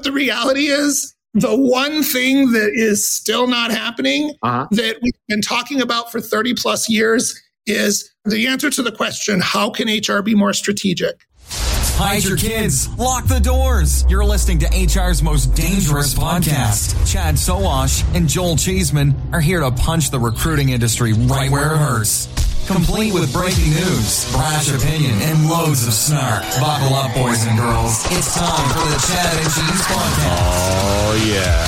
what the reality is? The one thing that is still not happening uh-huh. that we've been talking about for 30 plus years is the answer to the question how can HR be more strategic? Hide your kids. Lock the doors. You're listening to HR's most dangerous podcast. Chad Sowash and Joel Cheeseman are here to punch the recruiting industry right where it hurts. Complete with breaking news, brash opinion, and loads of snark. Buckle up, boys and girls. It's time for the Chad and Cheese Podcast. Oh, yeah.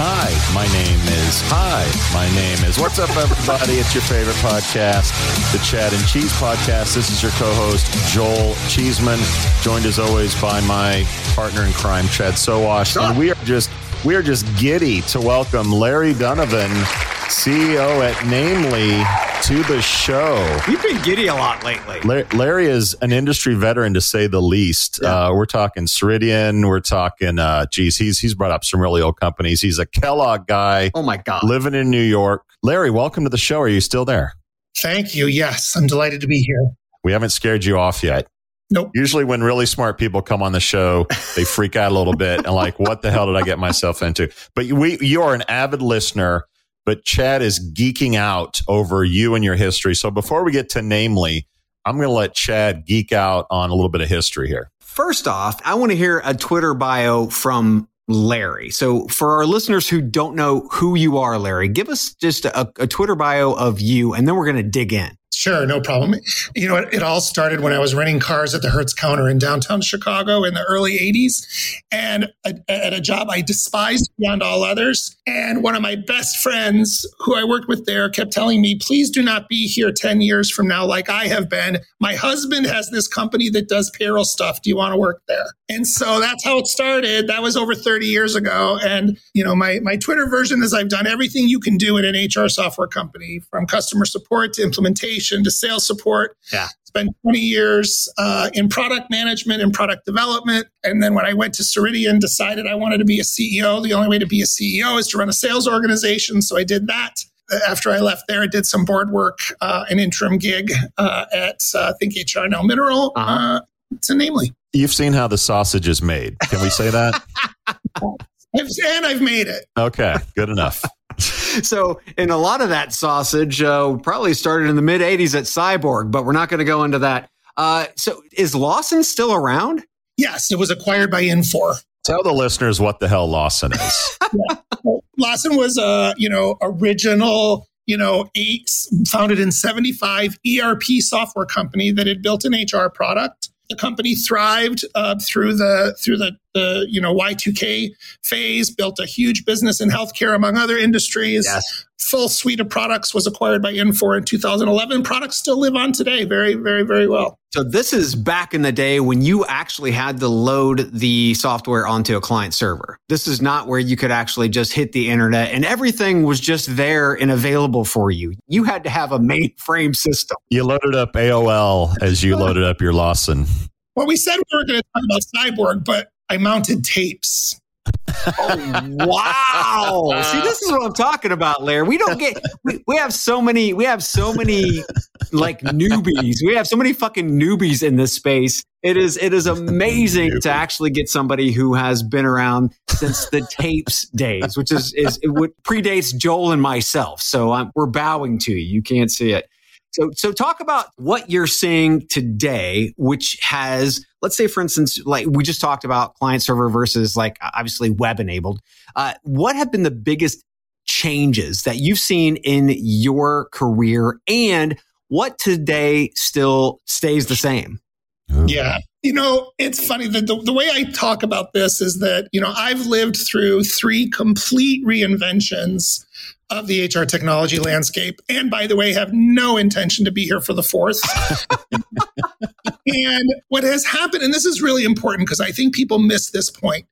Hi, my name is Hi, my name is What's up, everybody? It's your favorite podcast, the Chad and Cheese Podcast. This is your co-host Joel Cheeseman, joined as always by my partner in crime, Chad Sowash, and we are just we are just giddy to welcome Larry Dunivan, CEO at Namely, to the show. You've been giddy a lot lately. Larry is an industry veteran to say the least. Yeah. Uh, we're talking Ceridian. We're talking, uh, geez, he's he's brought up some really old companies. He's a Kellogg guy. Oh my god, living in New York. Larry, welcome to the show. Are you still there? Thank you. Yes, I'm delighted to be here. We haven't scared you off yet. Nope. Usually, when really smart people come on the show, they freak out a little bit and like, "What the hell did I get myself into?" But we, you are an avid listener but Chad is geeking out over you and your history. So before we get to namely, I'm going to let Chad geek out on a little bit of history here. First off, I want to hear a Twitter bio from Larry. So for our listeners who don't know who you are, Larry, give us just a, a Twitter bio of you, and then we're going to dig in. Sure, no problem. You know, it, it, all started when I was renting cars at the Hertz counter in downtown Chicago in the early 80s and at a job I despised beyond all others. And one of my best friends who I worked with there kept telling me, please do not be here 10 years from now like I have been. My husband has this company that does payroll stuff. Do you want to work there? And so that's how it started. That was over 30 years ago. And, you know, my, my Twitter version is I've done everything you can do in an HR software company from customer support to implementation to sales support. Yeah. Spent 20 years uh, in product management and product development. And then when I went to Ceridian, decided I wanted to be a CEO. The only way to be a CEO is to run a sales organization. So I did that after I left there, I did some board work, uh, an interim gig uh, at uh, Think HR Now Mineral, uh-huh. uh, to namely. You've seen how the sausage is made. Can we say that? and I've made it. Okay, good enough. So, in a lot of that sausage, uh, probably started in the mid 80s at Cyborg, but we're not going to go into that. Uh, so, is Lawson still around? Yes, it was acquired by Infor. Tell the listeners what the hell Lawson is. yeah. Lawson was a you know original you know eight founded in 75 ERP software company that had built an HR product. The company thrived uh, through the through the the you know Y2K phase, built a huge business in healthcare among other industries. Yes. Full suite of products was acquired by Infor in 2011. Products still live on today very, very, very well. So this is back in the day when you actually had to load the software onto a client server. This is not where you could actually just hit the internet and everything was just there and available for you. You had to have a mainframe system. You loaded up AOL as you loaded up your Lawson. Well, we said we were going to talk about Cyborg, but I mounted tapes. oh wow! See, this is what I'm talking about, Lair. We don't get we, we have so many we have so many like newbies. We have so many fucking newbies in this space. It is it is amazing to actually get somebody who has been around since the tapes days, which is is it would predates Joel and myself. So I'm, we're bowing to you. You can't see it. So, so talk about what you're seeing today, which has, let's say, for instance, like we just talked about client server versus like obviously web enabled. Uh, what have been the biggest changes that you've seen in your career and what today still stays the same? Yeah. You know, it's funny that the, the, way I talk about this is that, you know, I've lived through three complete reinventions of the HR technology landscape. And by the way, have no intention to be here for the fourth. and what has happened, and this is really important because I think people miss this point.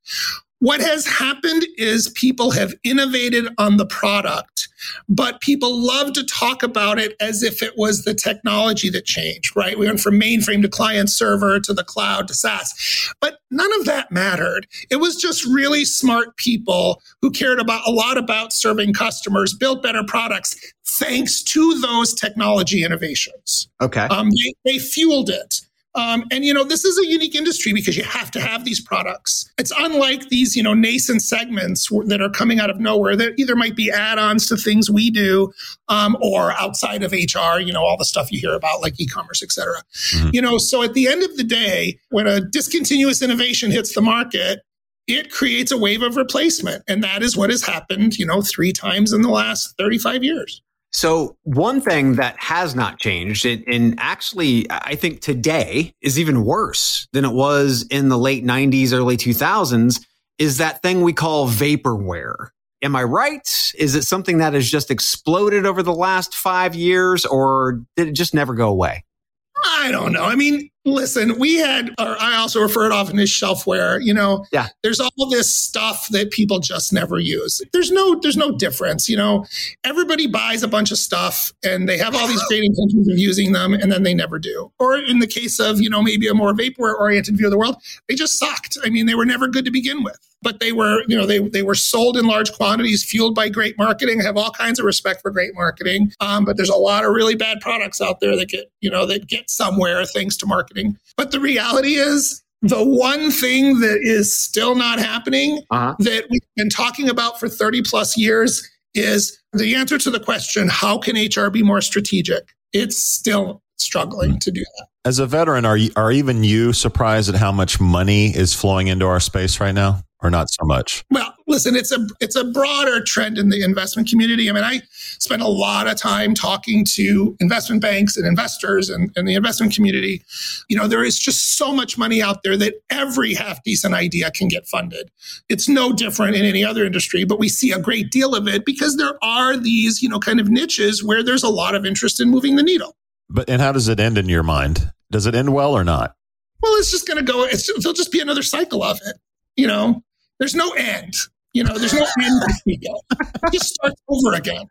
What has happened is people have innovated on the product, but people love to talk about it as if it was the technology that changed, right? We went from mainframe to client server to the cloud to SaaS, but none of that mattered. It was just really smart people who cared about a lot about serving customers, built better products thanks to those technology innovations. Okay. Um, they, they fueled it. Um, and you know, this is a unique industry because you have to have these products. It's unlike these, you know, nascent segments that are coming out of nowhere that either might be add-ons to things we do um, or outside of HR. You know, all the stuff you hear about like e-commerce, et cetera. Mm-hmm. You know, so at the end of the day, when a discontinuous innovation hits the market, it creates a wave of replacement. And that is what has happened, you know, three times in the last 35 years. So, one thing that has not changed, and actually, I think today is even worse than it was in the late 90s, early 2000s, is that thing we call vaporware. Am I right? Is it something that has just exploded over the last five years, or did it just never go away? I don't know. I mean, listen, we had, or I also refer it often as shelfware. You know, yeah. There's all this stuff that people just never use. There's no, there's no difference. You know, everybody buys a bunch of stuff and they have all these great intentions of using them, and then they never do. Or in the case of, you know, maybe a more vaporware oriented view of the world, they just sucked. I mean, they were never good to begin with but they were, you know, they they were sold in large quantities, fueled by great marketing. I have all kinds of respect for great marketing, um, but there's a lot of really bad products out there that get, you know, that get somewhere thanks to marketing. But the reality is, the one thing that is still not happening uh-huh. that we've been talking about for 30 plus years is the answer to the question how can HR be more strategic? It's still struggling to do that. As a veteran, are you, are even you surprised at how much money is flowing into our space right now? Or not so much? Well, listen, it's a it's a broader trend in the investment community. I mean, I spend a lot of time talking to investment banks and investors and, and the investment community. You know, there is just so much money out there that every half decent idea can get funded. It's no different in any other industry, but we see a great deal of it because there are these, you know, kind of niches where there's a lot of interest in moving the needle. But and how does it end in your mind? Does it end well or not? Well, it's just going to go. It's, there'll just be another cycle of it. You know, there's no end. You know, there's no end speak of. Just start over again.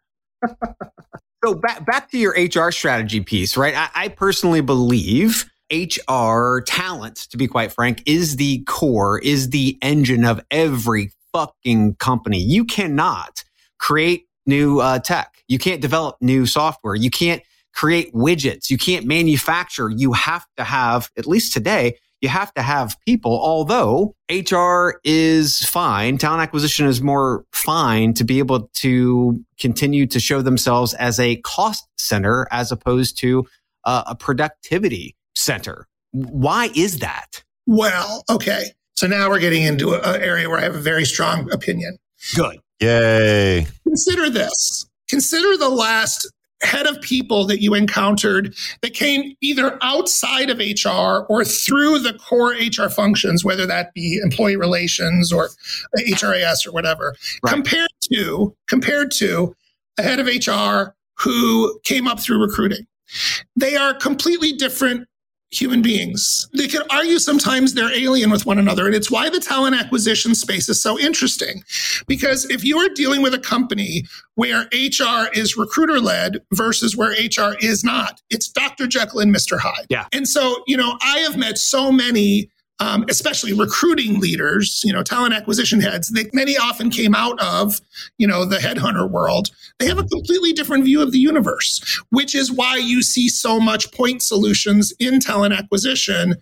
So back back to your HR strategy piece, right? I, I personally believe HR talent, to be quite frank, is the core, is the engine of every fucking company. You cannot create new uh, tech. You can't develop new software. You can't create widgets. You can't manufacture. You have to have, at least today, you have to have people, although HR is fine. Talent acquisition is more fine to be able to continue to show themselves as a cost center as opposed to uh, a productivity center. Why is that? Well, okay. So now we're getting into an area where I have a very strong opinion. Good. Yay. Consider this. Consider the last head of people that you encountered that came either outside of HR or through the core HR functions, whether that be employee relations or HRIS or whatever, right. compared to compared to a head of HR who came up through recruiting. They are completely different human beings. They could argue sometimes they're alien with one another. And it's why the talent acquisition space is so interesting. Because if you are dealing with a company where HR is recruiter led versus where HR is not, it's Dr. Jekyll and Mr. Hyde. Yeah. And so, you know, I have met so many um, especially recruiting leaders, you know, talent acquisition heads, they, many often came out of, you know, the headhunter world. They have a completely different view of the universe, which is why you see so much point solutions in talent acquisition,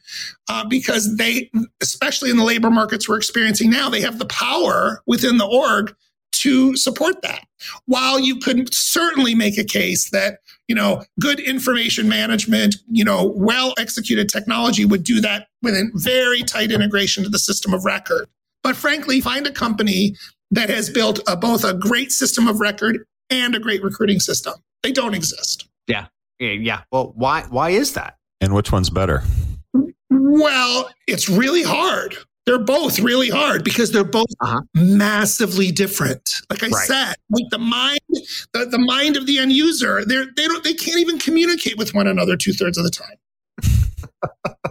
uh, because they, especially in the labor markets we're experiencing now, they have the power within the org to support that. While you could certainly make a case that, you know, good information management, you know, well executed technology would do that with a very tight integration to the system of record. But frankly, find a company that has built a, both a great system of record and a great recruiting system. They don't exist. Yeah. Yeah. Well, why why is that? And which one's better? Well, it's really hard. They're both really hard because they're both uh-huh. massively different. Like I right. said, like the mind, the, the mind of the end user, they're, they don't, they can't even communicate with one another two thirds of the time.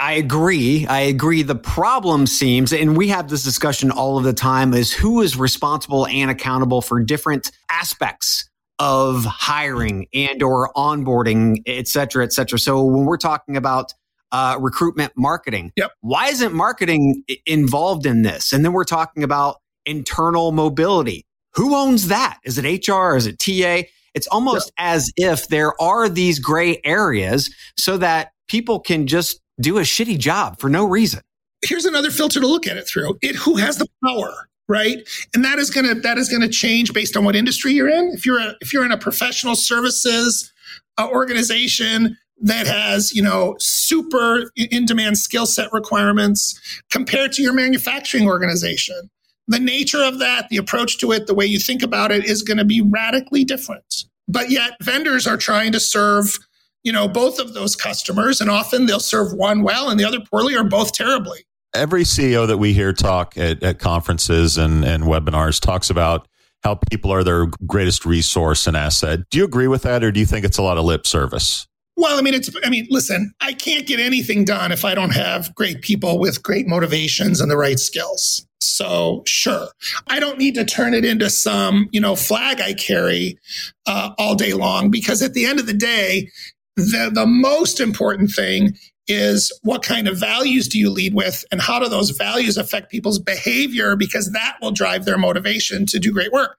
I agree. I agree. The problem seems, and we have this discussion all of the time, is who is responsible and accountable for different aspects of hiring and or onboarding, et cetera, et cetera. So when we're talking about uh, recruitment marketing. Yep. Why isn't marketing involved in this? And then we're talking about internal mobility. Who owns that? Is it HR? Is it TA? It's almost yep. as if there are these gray areas so that people can just do a shitty job for no reason. Here's another filter to look at it through. It who has the power, right? And that is gonna that is gonna change based on what industry you're in. If you're a, if you're in a professional services uh, organization that has you know super in demand skill set requirements compared to your manufacturing organization. The nature of that the approach to it the way you think about it is going to be radically different. But yet vendors are trying to serve you know both of those customers and often they'll serve one well and the other poorly or both terribly. Every ceo that we hear talk at, at conferences and, and webinars talks about how people are their greatest resource and asset. Do you agree with that or do you think it's a lot of lip service well, I mean, it's, I mean, listen, I can't get anything done if I don't have great people with great motivations and the right skills. So sure, I don't need to turn it into some, you know, flag I carry uh, all day long because at the end of the day, the, the most important thing is what kind of values do you lead with and how do those values affect people's behavior because that will drive their motivation to do great work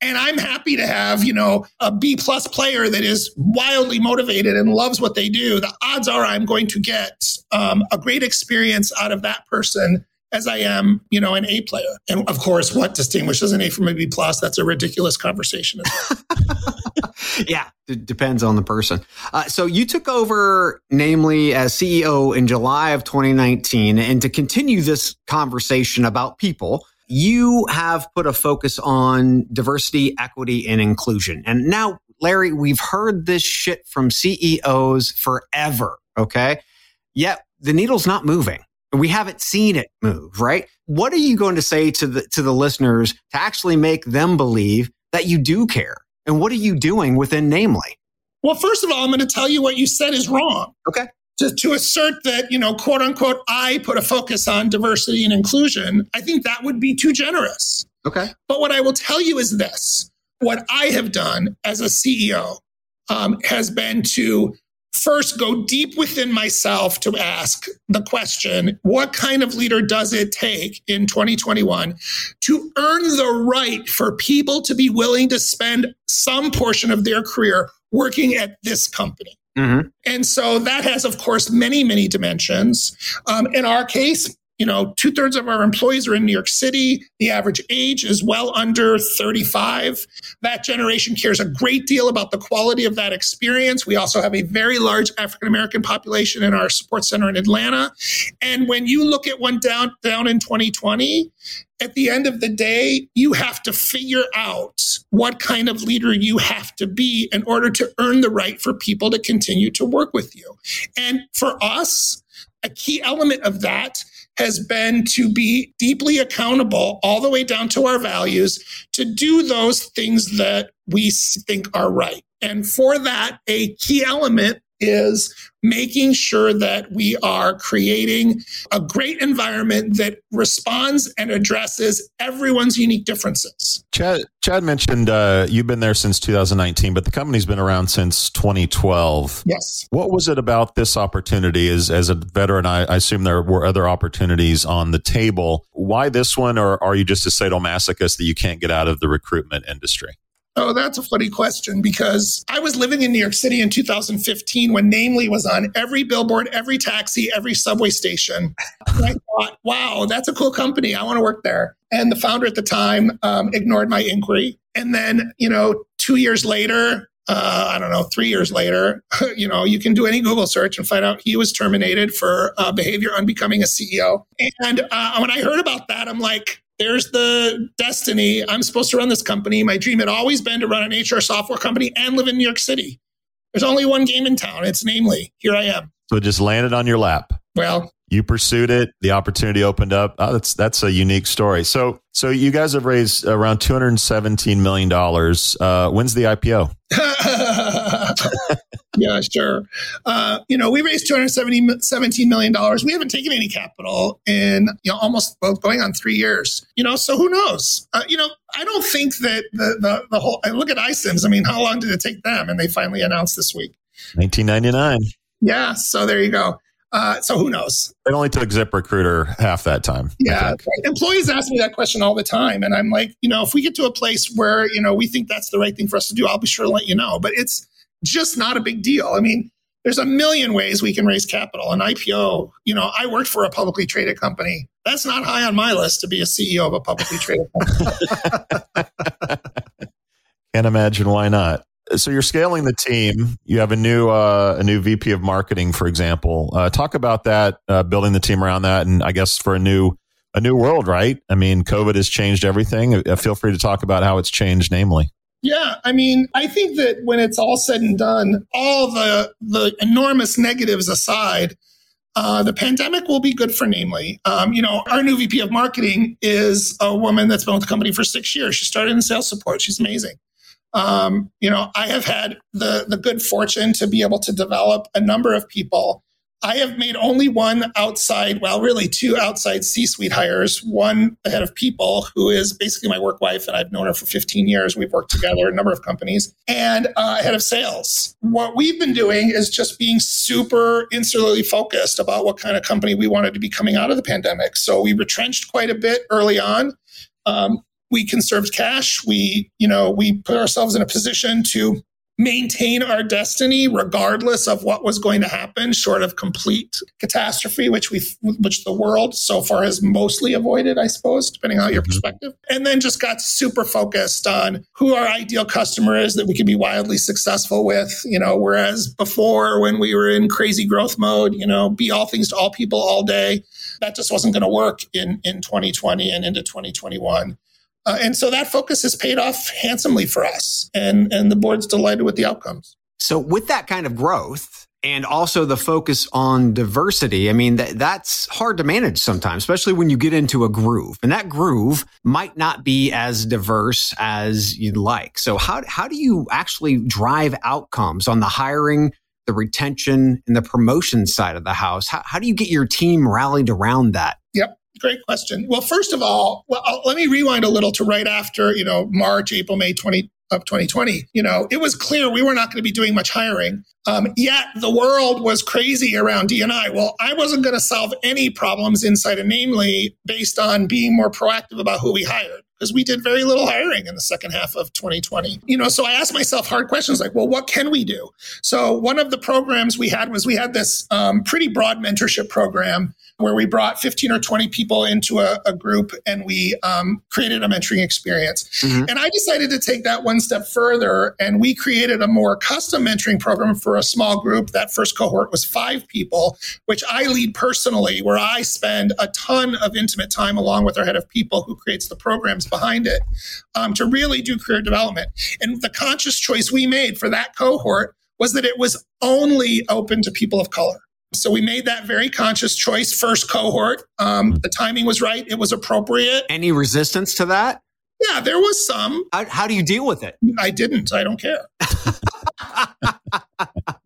and I'm happy to have, you know, a B plus player that is wildly motivated and loves what they do. The odds are I'm going to get um, a great experience out of that person as I am, you know, an A player. And of course, what distinguishes an A from a B plus? That's a ridiculous conversation. yeah, it depends on the person. Uh, so you took over, namely as CEO in July of 2019, and to continue this conversation about people you have put a focus on diversity, equity, and inclusion. And now, Larry, we've heard this shit from CEOs forever. Okay. Yet the needle's not moving. We haven't seen it move, right? What are you going to say to the, to the listeners to actually make them believe that you do care? And what are you doing within Namely? Well, first of all, I'm going to tell you what you said is wrong. Okay to, to assert that, you know, quote unquote, I put a focus on diversity and inclusion, I think that would be too generous. Okay. But what I will tell you is this what I have done as a CEO um, has been to first go deep within myself to ask the question what kind of leader does it take in 2021 to earn the right for people to be willing to spend some portion of their career working at this company? Mm-hmm. And so that has, of course, many, many dimensions. Um, in our case, you know, two thirds of our employees are in New York City. The average age is well under 35. That generation cares a great deal about the quality of that experience. We also have a very large African American population in our support center in Atlanta. And when you look at one down, down in 2020, at the end of the day, you have to figure out what kind of leader you have to be in order to earn the right for people to continue to work with you. And for us, a key element of that has been to be deeply accountable all the way down to our values to do those things that we think are right. And for that, a key element is making sure that we are creating a great environment that responds and addresses everyone's unique differences. Chad, Chad mentioned uh, you've been there since 2019, but the company's been around since 2012. Yes. What was it about this opportunity? As, as a veteran, I, I assume there were other opportunities on the table. Why this one, or are you just a sadomasochist that you can't get out of the recruitment industry? Oh, that's a funny question because I was living in New York City in 2015 when Namely was on every billboard, every taxi, every subway station. And I thought, wow, that's a cool company. I want to work there. And the founder at the time um, ignored my inquiry. And then, you know, two years later, uh, I don't know, three years later, you know, you can do any Google search and find out he was terminated for uh, behavior unbecoming a CEO. And uh, when I heard about that, I'm like, there's the destiny. I'm supposed to run this company. My dream had always been to run an HR software company and live in New York City. There's only one game in town. It's namely, here I am. So it just landed on your lap. Well, you pursued it. The opportunity opened up. Oh, that's that's a unique story. So so you guys have raised around 217 million dollars. Uh, when's the IPO? yeah, sure. Uh, you know, we raised 217 million dollars. We haven't taken any capital in you know almost well going on three years. You know, so who knows? Uh, you know, I don't think that the the, the whole. I look at iCIMS. I mean, how long did it take them? And they finally announced this week. 1999. Yeah, so there you go. Uh, so who knows? It only took ZipRecruiter half that time. Yeah. Employees ask me that question all the time. And I'm like, you know, if we get to a place where, you know, we think that's the right thing for us to do, I'll be sure to let you know. But it's just not a big deal. I mean, There's a million ways we can raise capital. An IPO, you know, I worked for a publicly traded company. That's not high on my list to be a CEO of a publicly traded company. Can't imagine why not. So you're scaling the team. You have a new uh, a new VP of marketing, for example. Uh, talk about that, uh, building the team around that, and I guess for a new a new world, right? I mean, COVID has changed everything. Uh, feel free to talk about how it's changed, namely. Yeah, I mean, I think that when it's all said and done, all the the enormous negatives aside, uh, the pandemic will be good for Namely. Um, you know, our new VP of marketing is a woman that's been with the company for six years. She started in sales support. She's amazing. Um, you know, I have had the the good fortune to be able to develop a number of people I have made only one outside, well, really two outside C suite hires. One, head of people, who is basically my work wife, and I've known her for 15 years. We've worked together a number of companies, and uh, head of sales. What we've been doing is just being super insularly focused about what kind of company we wanted to be coming out of the pandemic. So we retrenched quite a bit early on. Um, we conserved cash. We, you know, we put ourselves in a position to maintain our destiny regardless of what was going to happen short of complete catastrophe which we which the world so far has mostly avoided i suppose depending on your mm-hmm. perspective and then just got super focused on who our ideal customer is that we can be wildly successful with you know whereas before when we were in crazy growth mode you know be all things to all people all day that just wasn't going to work in in 2020 and into 2021 uh, and so that focus has paid off handsomely for us, and and the board's delighted with the outcomes. So with that kind of growth and also the focus on diversity, I mean that that's hard to manage sometimes, especially when you get into a groove, and that groove might not be as diverse as you'd like. So how how do you actually drive outcomes on the hiring? The retention and the promotion side of the house. How, how do you get your team rallied around that? Yep. Great question. Well, first of all, well, I'll, let me rewind a little to right after, you know, March, April, May 20 of 2020. You know, it was clear we were not going to be doing much hiring. Um, yet the world was crazy around DNI. Well, I wasn't going to solve any problems inside of Namely based on being more proactive about who we hired because we did very little hiring in the second half of 2020. You know, so I asked myself hard questions like, well, what can we do? So one of the programs we had was we had this um, pretty broad mentorship program where we brought 15 or 20 people into a, a group and we um, created a mentoring experience. Mm-hmm. And I decided to take that one step further and we created a more custom mentoring program for a small group. That first cohort was five people, which I lead personally, where I spend a ton of intimate time along with our head of people who creates the programs behind it um, to really do career development. And the conscious choice we made for that cohort was that it was only open to people of color. So we made that very conscious choice. First cohort, um, the timing was right. It was appropriate. Any resistance to that? Yeah, there was some. How, how do you deal with it? I didn't. I don't care.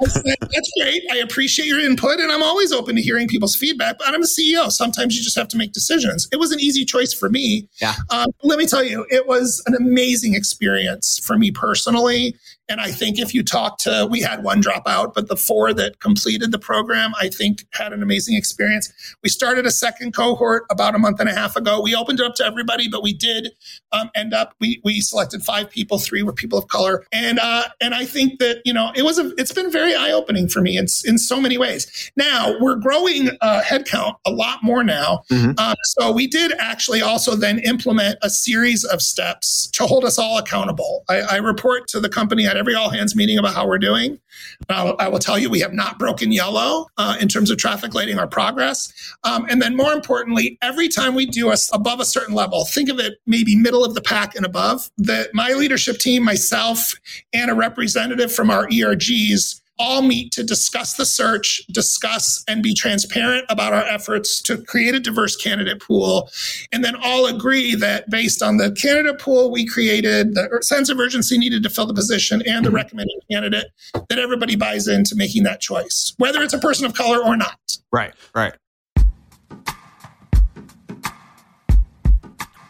That's great. I appreciate your input and I'm always open to hearing people's feedback, but I'm a CEO. Sometimes you just have to make decisions. It was an easy choice for me. Yeah. Um, let me tell you, it was an amazing experience for me personally. And I think if you talk to, we had one dropout, but the four that completed the program, I think had an amazing experience. We started a second cohort about a month and a half ago. We opened it up to everybody, but we did um, end up, we, we selected five people, three were people of color. And, uh, and I think that, you know, it was a, it's been very eye opening for me in, in so many ways. Now we're growing uh, headcount a lot more now. Mm-hmm. Uh, so we did actually also then implement a series of steps to hold us all accountable. I, I report to the company at every all hands meeting about how we're doing. I'll, I will tell you, we have not broken yellow uh, in terms of traffic lighting our progress. Um, and then more importantly, every time we do us above a certain level, think of it maybe middle of the pack and above, that my leadership team, myself, and a representative from our ERGs all meet to discuss the search, discuss and be transparent about our efforts to create a diverse candidate pool, and then all agree that based on the candidate pool we created, the sense of urgency needed to fill the position, and the mm-hmm. recommended candidate, that everybody buys into making that choice, whether it's a person of color or not. Right, right.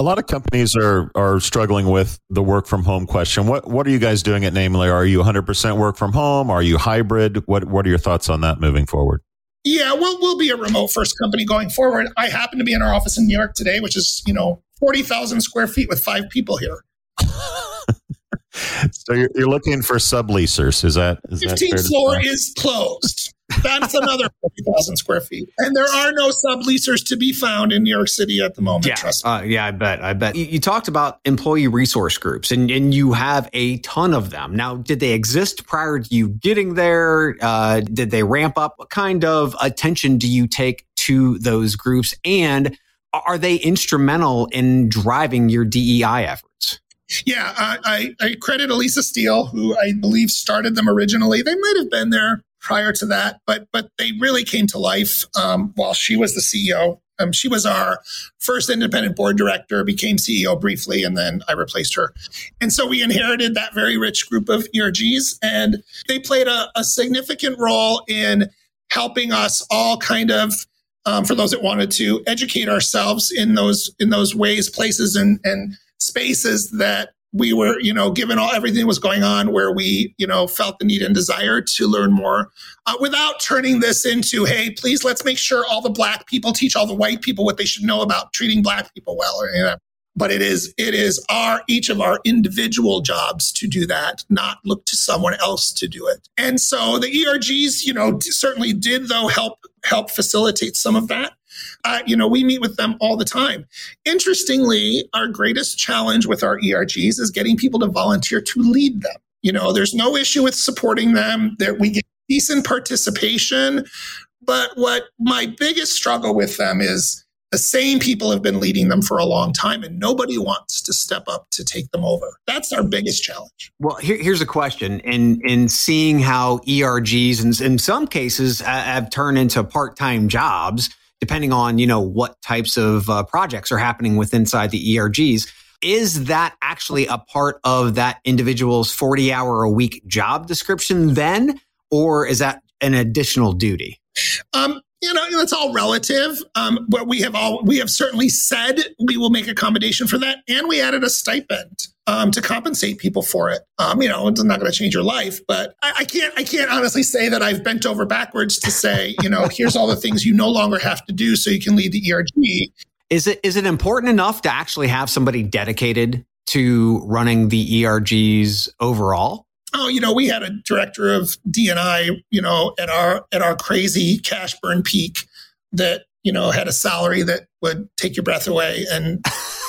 A lot of companies are are struggling with the work from home question. What what are you guys doing at Namely? Are you 100% work from home? Are you hybrid? What what are your thoughts on that moving forward? Yeah, we'll we'll be a remote first company going forward. I happen to be in our office in New York today, which is you know forty thousand square feet with five people here. so you're, you're looking for subleasers. Is that is 15th floor is closed. That's another 40,000 square feet. And there are no subleasers to be found in New York City at the moment. Yeah, trust me. Uh, yeah, I bet. I bet. You, you, talked about employee resource groups and, and you have a ton of them. Now, did they exist prior to you getting there? Uh, did they ramp up? What kind of attention do you take to those groups? And are they instrumental in driving your DEI efforts? Yeah, I, I, credit Elisa Steele, who I believe started them originally. They might have been there prior to that, but but they really came to life um, while she was the CEO. Um, she was our first independent board director, became CEO briefly, and then I replaced her. And so we inherited that very rich group of ERGs, and they played a, a significant role in helping us all kind of um, for those that wanted to educate ourselves in those in those ways, places, and and spaces that we were, you know, given all everything was going on, where we, you know, felt the need and desire to learn more, uh, without turning this into, hey, please let's make sure all the black people teach all the white people what they should know about treating black people well. Or, you know, but it is it is our each of our individual jobs to do that, not look to someone else to do it. And so the ERGs, you know, certainly did though help help facilitate some of that. Uh, you know, we meet with them all the time. Interestingly, our greatest challenge with our ERGs is getting people to volunteer to lead them. You know, there's no issue with supporting them. That we get decent participation, but what my biggest struggle with them is the same people have been leading them for a long time and nobody wants to step up to take them over that's our biggest challenge well here, here's a question in in seeing how ergs in, in some cases have turned into part-time jobs depending on you know what types of uh, projects are happening with inside the ergs is that actually a part of that individual's 40 hour a week job description then or is that an additional duty um, you know, it's all relative. Um, but we have all we have certainly said we will make accommodation for that, and we added a stipend um, to compensate people for it. Um, you know, it's not going to change your life, but I, I, can't I can't honestly say that I've bent over backwards to say, you know, here's all the things you no longer have to do so you can lead the ERG. Is it is it important enough to actually have somebody dedicated to running the ERGs overall? oh, you know, we had a director of DNI, you know, at our at our crazy cash burn peak that you know had a salary that would take your breath away and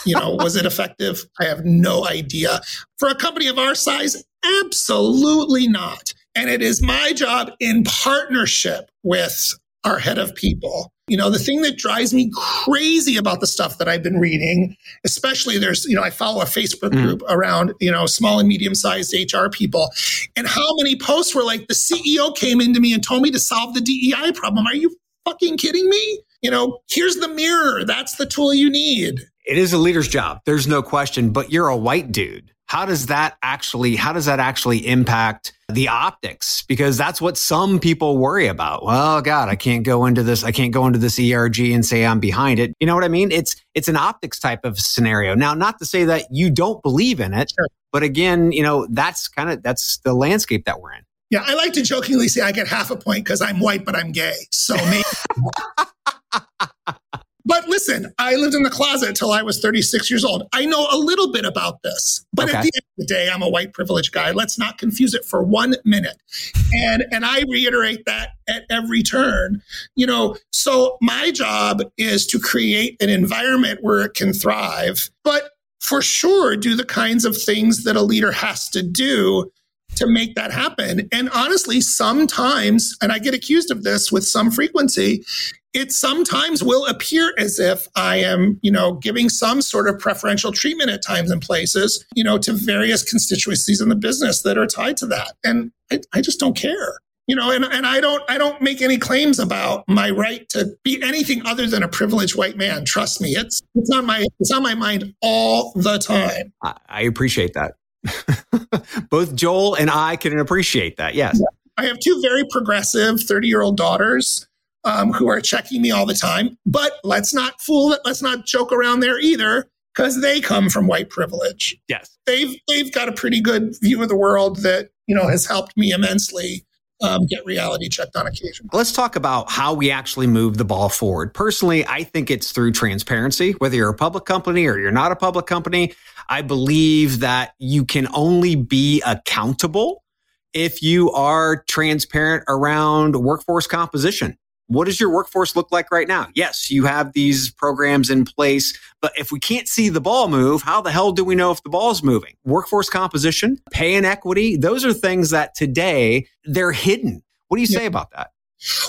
you know was it effective i have no idea for a company of our size absolutely not and it is my job in partnership with our head of people you know, the thing that drives me crazy about the stuff that I've been reading, especially there's, you know, I follow a Facebook mm. group around, you know, small and medium sized HR people. And how many posts were like, the CEO came into me and told me to solve the DEI problem. Are you fucking kidding? You know, here's the mirror. That's the tool you need. It is a leader's job. There's no question, but you're a white dude how does that actually how does that actually impact the optics because that's what some people worry about well god i can't go into this i can't go into this erg and say i'm behind it you know what i mean it's it's an optics type of scenario now not to say that you don't believe in it sure. but again you know that's kind of that's the landscape that we're in yeah i like to jokingly say i get half a point because i'm white but i'm gay so maybe But listen, I lived in the closet until I was 36 years old. I know a little bit about this, but okay. at the end of the day, I'm a white privileged guy. Let's not confuse it for one minute. And and I reiterate that at every turn. You know, so my job is to create an environment where it can thrive, but for sure do the kinds of things that a leader has to do to make that happen. And honestly, sometimes, and I get accused of this with some frequency, it sometimes will appear as if I am, you know, giving some sort of preferential treatment at times and places, you know, to various constituencies in the business that are tied to that. And I, I just don't care. You know, and, and I don't I don't make any claims about my right to be anything other than a privileged white man. Trust me, it's it's on my it's on my mind all the time. I, I appreciate that. Both Joel and I can appreciate that. Yes. I have two very progressive 30 year old daughters um, who are checking me all the time. But let's not fool it. Let's not joke around there either because they come from white privilege. Yes. They've they've got a pretty good view of the world that, you know, has helped me immensely um, get reality checked on occasion. Let's talk about how we actually move the ball forward. Personally, I think it's through transparency, whether you're a public company or you're not a public company. I believe that you can only be accountable if you are transparent around workforce composition. What does your workforce look like right now? Yes, you have these programs in place, but if we can't see the ball move, how the hell do we know if the ball is moving? Workforce composition, pay and equity, those are things that today they're hidden. What do you say yeah. about that?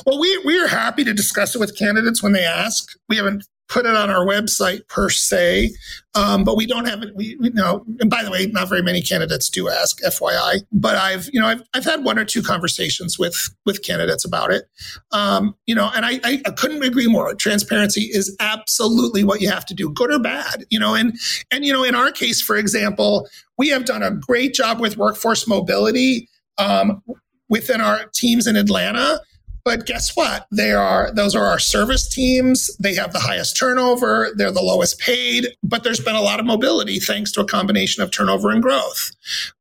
Well, we, we are happy to discuss it with candidates when they ask. We haven't put it on our website per se, um, but we don't have it. We, we know, and by the way, not very many candidates do ask, FYI. But I've, you know, I've, I've had one or two conversations with with candidates about it. Um, you know, and I, I, I couldn't agree more. Transparency is absolutely what you have to do, good or bad. You know, and and you know, in our case, for example, we have done a great job with workforce mobility. Um, within our teams in Atlanta but guess what? They are those are our service teams. They have the highest turnover. They're the lowest paid, but there's been a lot of mobility thanks to a combination of turnover and growth.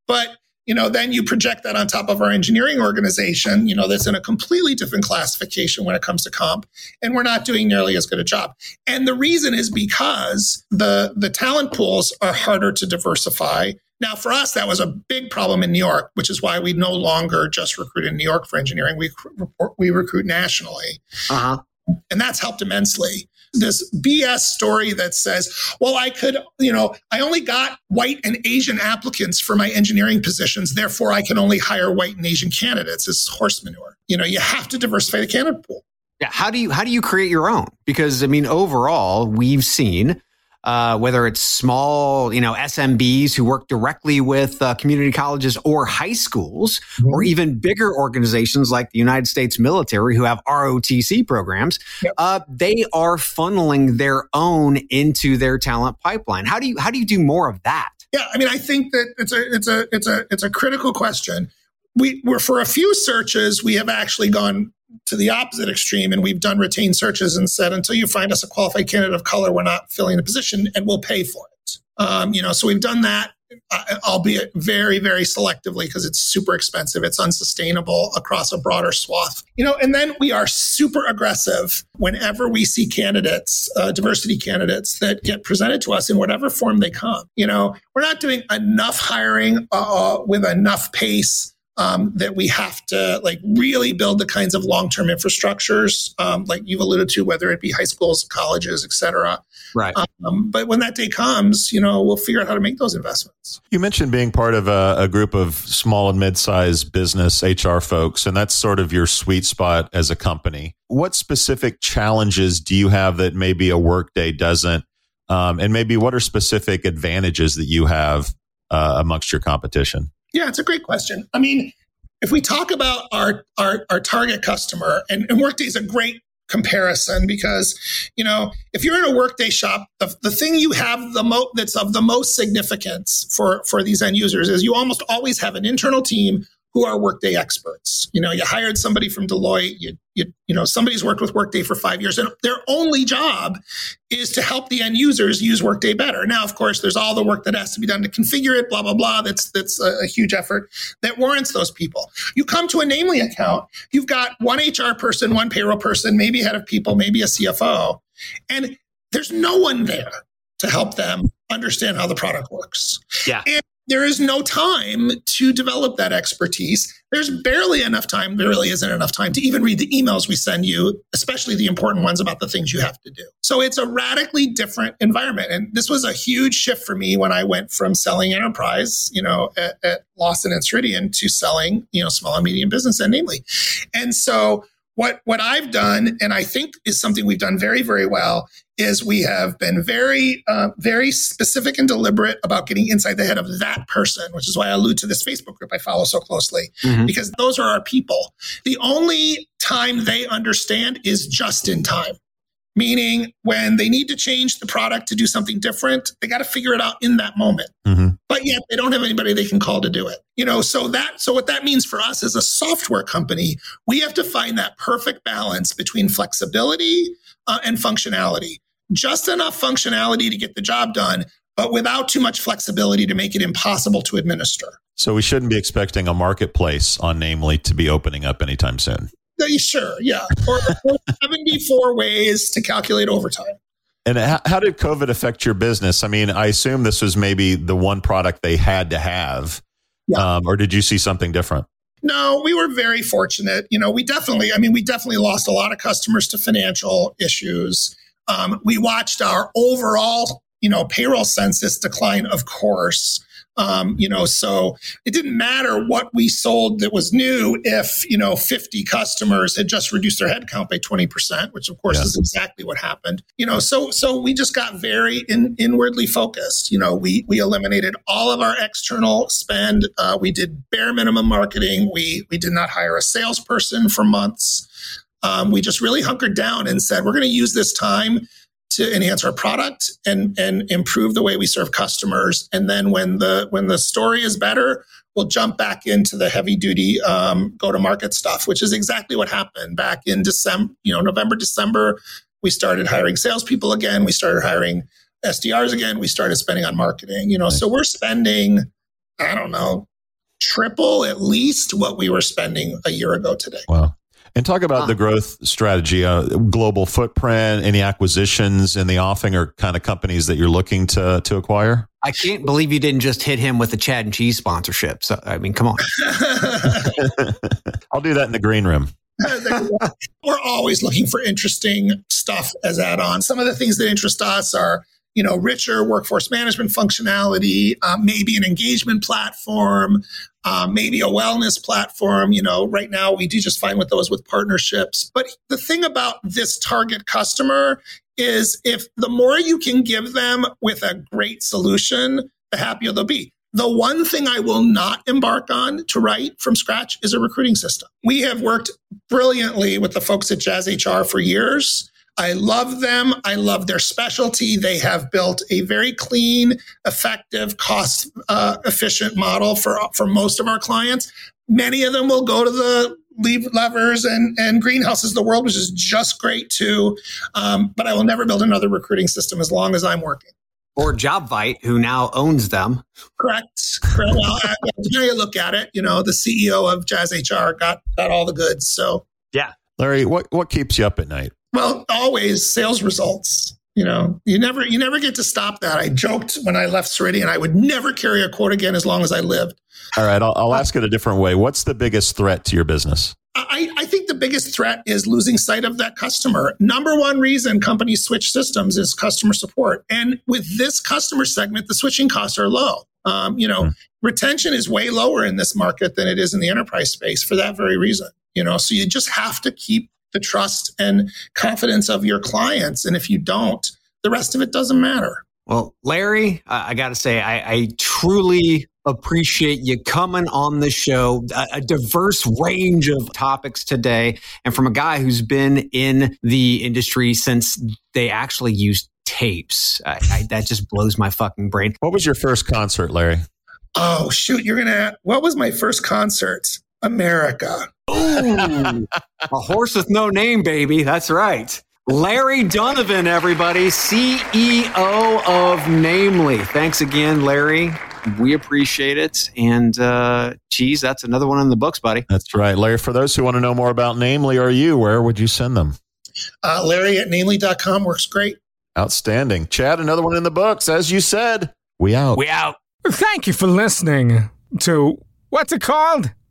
But you know, then you project that on top of our engineering organization, you know, that's in a completely different classification when it comes to comp, and we're not doing nearly as good a job. And the reason is because the the talent pools are harder to diversify now, for us, that was a big problem in New York, which is why we no longer just recruit in New York for engineering. We we recruit nationally, uh-huh. and that's helped immensely. This BS story that says, "Well, I could, you know, I only got white and Asian applicants for my engineering positions, therefore I can only hire white and Asian candidates," is horse manure. You know, you have to diversify the candidate pool. Yeah, how do you how do you create your own? Because I mean, overall, we've seen uh, whether it's small, you know, SMBs who work directly with uh, community colleges or high schools, mm-hmm. or even bigger organizations like the United States military who have ROTC programs, yep. uh, they are funneling their own into their talent pipeline. How do you how do you do more of that? Yeah, I mean, I think that it's a it's a it's a it's a critical question. We were for a few searches, we have actually gone to the opposite extreme and we've done retained searches and said until you find us a qualified candidate of color we're not filling the position and we'll pay for it. Um, you know so we've done that uh, albeit very very selectively because it's super expensive. It's unsustainable across a broader swath. You know and then we are super aggressive whenever we see candidates uh, diversity candidates that get presented to us in whatever form they come. You know we're not doing enough hiring uh, with enough pace um, that we have to like really build the kinds of long-term infrastructures um, like you've alluded to whether it be high schools colleges et cetera. Right. Um, but when that day comes you know we'll figure out how to make those investments. You mentioned being part of a, a group of small and mid-sized business hr folks and that's sort of your sweet spot as a company. What specific challenges do you have that maybe a workday doesn't? Um, and maybe what are specific advantages that you have uh, amongst your competition yeah, it's a great question. I mean, if we talk about our our, our target customer, and, and Workday is a great comparison because you know if you're in a workday shop the, the thing you have the most that's of the most significance for for these end users is you almost always have an internal team who are Workday experts. You know, you hired somebody from Deloitte, you, you, you know, somebody's worked with Workday for five years, and their only job is to help the end users use Workday better. Now, of course, there's all the work that has to be done to configure it, blah, blah, blah. That's that's a, a huge effort that warrants those people. You come to a Namely account, you've got one HR person, one payroll person, maybe head of people, maybe a CFO, and there's no one there to help them understand how the product works. Yeah. And there is no time to develop that expertise. There's barely enough time. There really isn't enough time to even read the emails we send you, especially the important ones about the things you have to do. So it's a radically different environment. And this was a huge shift for me when I went from selling enterprise, you know, at, at Lawson and Ceridian to selling, you know, small and medium business and namely. And so what what I've done, and I think is something we've done very very well, is we have been very uh, very specific and deliberate about getting inside the head of that person, which is why I allude to this Facebook group I follow so closely mm-hmm. because those are our people. The only time they understand is just in time meaning when they need to change the product to do something different, they got to figure it out in that moment. Mm-hmm. but yet they don't have anybody they can call to do it. You know, so that so what that means for us as a software company, we have to find that perfect balance between flexibility uh, and functionality. Just enough functionality to get the job done, but without too much flexibility to make it impossible to administer. So we shouldn't be expecting a marketplace on Namely to be opening up anytime soon. Sure, yeah. Or, or 74 ways to calculate overtime. And how, did COVID affect your business? I mean, I assume this was maybe the one product they had to have, yeah. um, or did you see something different? No, we were very fortunate. You know, we definitely, I mean, we definitely lost a lot of customers to financial issues. Um, we watched our overall, you know, payroll census decline, of course. Um, you know, so it didn't matter what we sold that was new if, you know, 50 customers had just reduced their headcount by 20%, which of course yeah. is exactly what happened. You know, so so we just got very in, inwardly focused. You know, we we eliminated all of our external spend. Uh, we did bare minimum marketing. We we did not hire a salesperson for months. Um, we just really hunkered down and said, we're going to use this time to enhance our product and and improve the way we serve customers. And then when the when the story is better, we'll jump back into the heavy duty um, go to market stuff, which is exactly what happened back in December. You know, November December, we started hiring salespeople again. We started hiring SDRs again. We started spending on marketing. You know, so we're spending, I don't know, triple at least what we were spending a year ago today. Wow. And talk about the growth strategy, uh, global footprint, any acquisitions in the offing or kind of companies that you're looking to to acquire. I can't believe you didn't just hit him with the Chad and Cheese sponsorship. So I mean, come on. I'll do that in the green room. We're always looking for interesting stuff as add-ons. Some of the things that interest us are you know, richer workforce management functionality, uh, maybe an engagement platform, uh, maybe a wellness platform. You know, right now we do just fine with those with partnerships. But the thing about this target customer is if the more you can give them with a great solution, the happier they'll be. The one thing I will not embark on to write from scratch is a recruiting system. We have worked brilliantly with the folks at Jazz HR for years. I love them. I love their specialty. They have built a very clean, effective, cost uh, efficient model for, for most of our clients. Many of them will go to the leave levers and, and greenhouses of the world, which is just great too. Um, but I will never build another recruiting system as long as I'm working. Or Jobvite, who now owns them. Correct. Correct. Well, depending you look at it, you know, the CEO of Jazz HR got got all the goods. So yeah. Larry, what what keeps you up at night? Well, always sales results. You know, you never you never get to stop that. I joked when I left Ceridian I would never carry a quote again as long as I lived. All right, I'll, I'll ask it a different way. What's the biggest threat to your business? I, I, think the biggest threat is losing sight of that customer. Number one reason companies switch systems is customer support. And with this customer segment, the switching costs are low. Um, you know, mm. retention is way lower in this market than it is in the enterprise space for that very reason. You know, so you just have to keep the trust and confidence of your clients. And if you don't, the rest of it doesn't matter. Well, Larry, I, I got to say, I, I, truly appreciate you coming on the show. A, a, diverse range of topics today, and from a guy who's been in the industry since they actually used tapes. I, I, that just blows my fucking brain. What was your first concert, Larry? Oh shoot, you're gonna. What was my first concert? America. Ooh, a horse with no name, baby. That's right. Larry Dunivan, everybody, CEO of Namely. Thanks again, Larry. We appreciate it. And uh, geez, that's another one in the books, buddy. That's right. Larry, for those who want to know more about Namely or you, where would you send them? Uh, Larry at namely.com works great. Outstanding. Chad, another one in the books. As you said, we out. We out. Thank you for listening to what's it called?